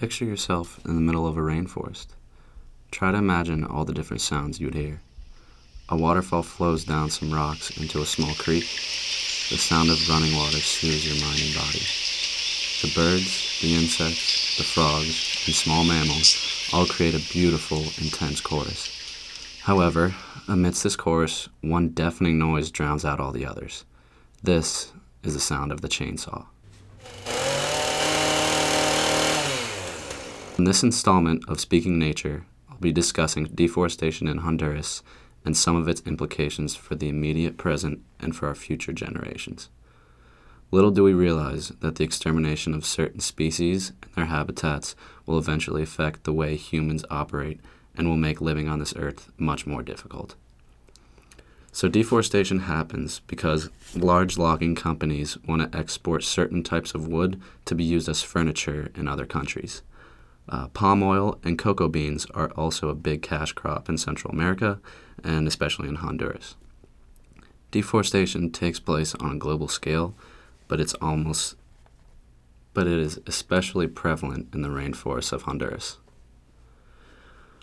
Picture yourself in the middle of a rainforest. Try to imagine all the different sounds you would hear. A waterfall flows down some rocks into a small creek. The sound of running water soothes your mind and body. The birds, the insects, the frogs, and small mammals all create a beautiful, intense chorus. However, amidst this chorus, one deafening noise drowns out all the others. This is the sound of the chainsaw. In this installment of Speaking Nature, I'll be discussing deforestation in Honduras and some of its implications for the immediate present and for our future generations. Little do we realize that the extermination of certain species and their habitats will eventually affect the way humans operate and will make living on this earth much more difficult. So, deforestation happens because large logging companies want to export certain types of wood to be used as furniture in other countries. Uh, palm oil and cocoa beans are also a big cash crop in Central America and especially in Honduras. Deforestation takes place on a global scale, but it's almost but it is especially prevalent in the rainforests of Honduras.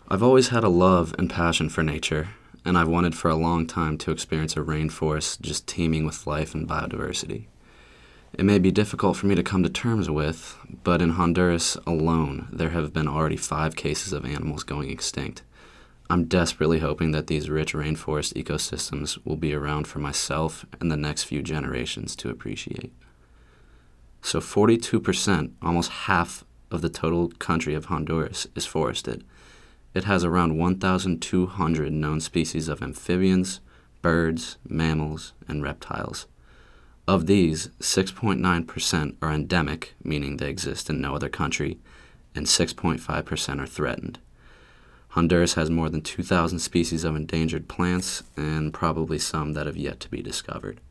I've always had a love and passion for nature, and I've wanted for a long time to experience a rainforest just teeming with life and biodiversity. It may be difficult for me to come to terms with, but in Honduras alone, there have been already five cases of animals going extinct. I'm desperately hoping that these rich rainforest ecosystems will be around for myself and the next few generations to appreciate. So, 42%, almost half of the total country of Honduras, is forested. It has around 1,200 known species of amphibians, birds, mammals, and reptiles. Of these, 6.9% are endemic, meaning they exist in no other country, and 6.5% are threatened. Honduras has more than 2,000 species of endangered plants and probably some that have yet to be discovered.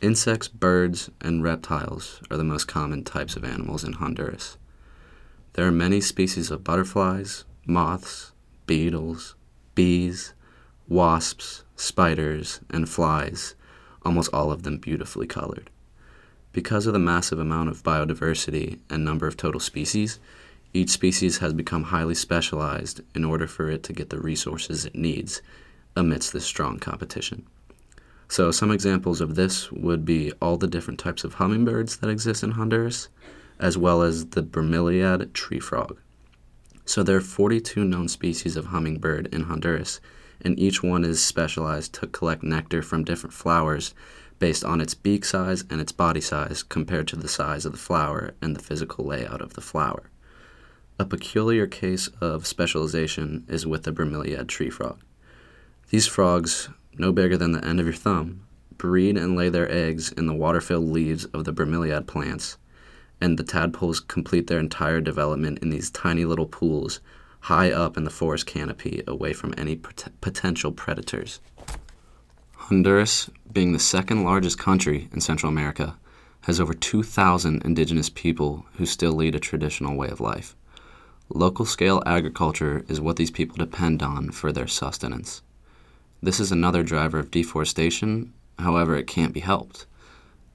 Insects, birds, and reptiles are the most common types of animals in Honduras. There are many species of butterflies, moths, beetles, bees, wasps, spiders, and flies almost all of them beautifully colored. Because of the massive amount of biodiversity and number of total species, each species has become highly specialized in order for it to get the resources it needs amidst this strong competition. So, some examples of this would be all the different types of hummingbirds that exist in Honduras, as well as the bromeliad tree frog. So, there are 42 known species of hummingbird in Honduras, and each one is specialized to collect nectar from different flowers based on its beak size and its body size compared to the size of the flower and the physical layout of the flower. A peculiar case of specialization is with the bromeliad tree frog. These frogs, no bigger than the end of your thumb, breed and lay their eggs in the water filled leaves of the bromeliad plants, and the tadpoles complete their entire development in these tiny little pools high up in the forest canopy away from any pot- potential predators. Honduras, being the second largest country in Central America, has over 2,000 indigenous people who still lead a traditional way of life. Local scale agriculture is what these people depend on for their sustenance. This is another driver of deforestation, however, it can't be helped.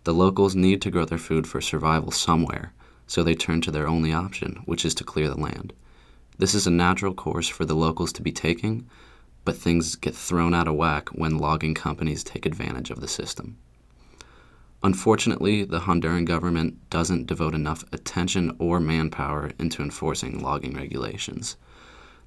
The locals need to grow their food for survival somewhere, so they turn to their only option, which is to clear the land. This is a natural course for the locals to be taking, but things get thrown out of whack when logging companies take advantage of the system. Unfortunately, the Honduran government doesn't devote enough attention or manpower into enforcing logging regulations.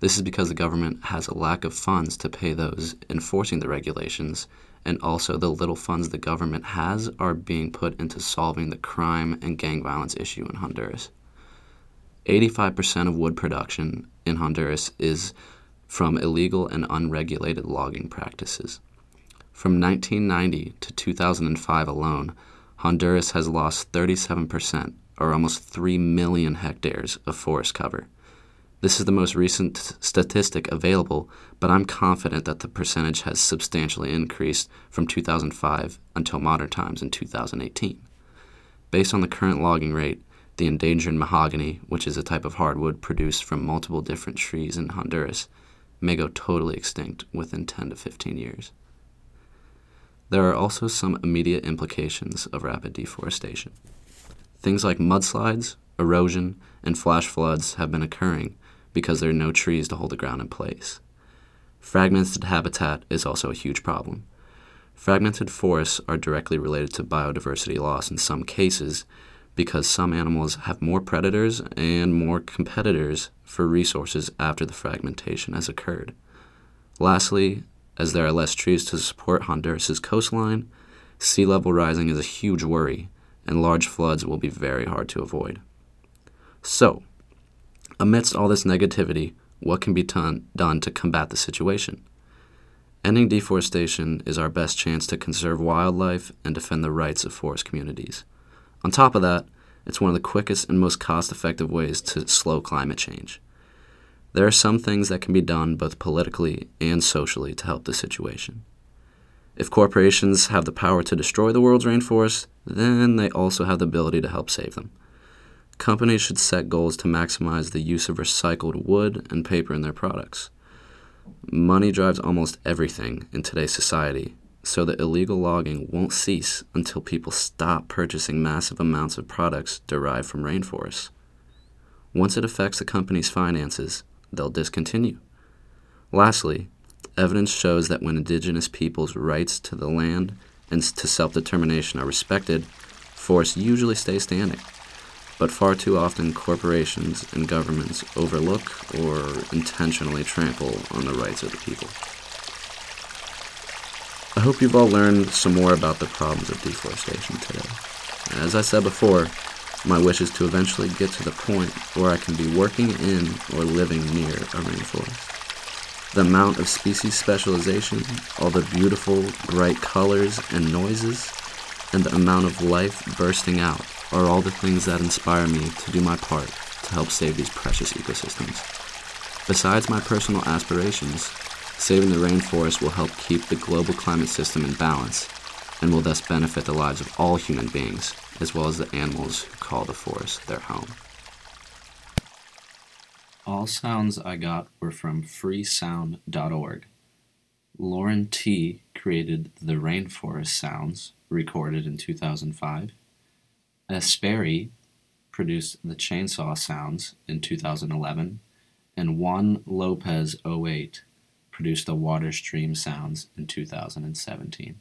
This is because the government has a lack of funds to pay those enforcing the regulations, and also the little funds the government has are being put into solving the crime and gang violence issue in Honduras. 85% of wood production in Honduras is from illegal and unregulated logging practices. From 1990 to 2005 alone, Honduras has lost 37%, or almost 3 million hectares, of forest cover. This is the most recent statistic available, but I'm confident that the percentage has substantially increased from 2005 until modern times in 2018. Based on the current logging rate, the endangered mahogany, which is a type of hardwood produced from multiple different trees in Honduras, may go totally extinct within 10 to 15 years. There are also some immediate implications of rapid deforestation. Things like mudslides, erosion, and flash floods have been occurring because there are no trees to hold the ground in place. Fragmented habitat is also a huge problem. Fragmented forests are directly related to biodiversity loss in some cases because some animals have more predators and more competitors for resources after the fragmentation has occurred. Lastly, as there are less trees to support Honduras's coastline, sea level rising is a huge worry, and large floods will be very hard to avoid. So, amidst all this negativity, what can be done, done to combat the situation? Ending deforestation is our best chance to conserve wildlife and defend the rights of forest communities. On top of that, it's one of the quickest and most cost effective ways to slow climate change. There are some things that can be done both politically and socially to help the situation. If corporations have the power to destroy the world's rainforests, then they also have the ability to help save them. Companies should set goals to maximize the use of recycled wood and paper in their products. Money drives almost everything in today's society, so the illegal logging won't cease until people stop purchasing massive amounts of products derived from rainforests. Once it affects the company's finances, they'll discontinue. Lastly, evidence shows that when indigenous peoples' rights to the land and to self determination are respected, forests usually stay standing but far too often corporations and governments overlook or intentionally trample on the rights of the people. I hope you've all learned some more about the problems of deforestation today. As I said before, my wish is to eventually get to the point where I can be working in or living near a rainforest. The amount of species specialization, all the beautiful, bright colors and noises, and the amount of life bursting out are all the things that inspire me to do my part to help save these precious ecosystems. Besides my personal aspirations, saving the rainforest will help keep the global climate system in balance and will thus benefit the lives of all human beings, as well as the animals who call the forest their home. All sounds I got were from freesound.org. Lauren T. created the Rainforest Sounds, recorded in 2005. Sperry produced the Chainsaw Sounds in 2011, and Juan Lopez 08 produced the Water Stream Sounds in 2017.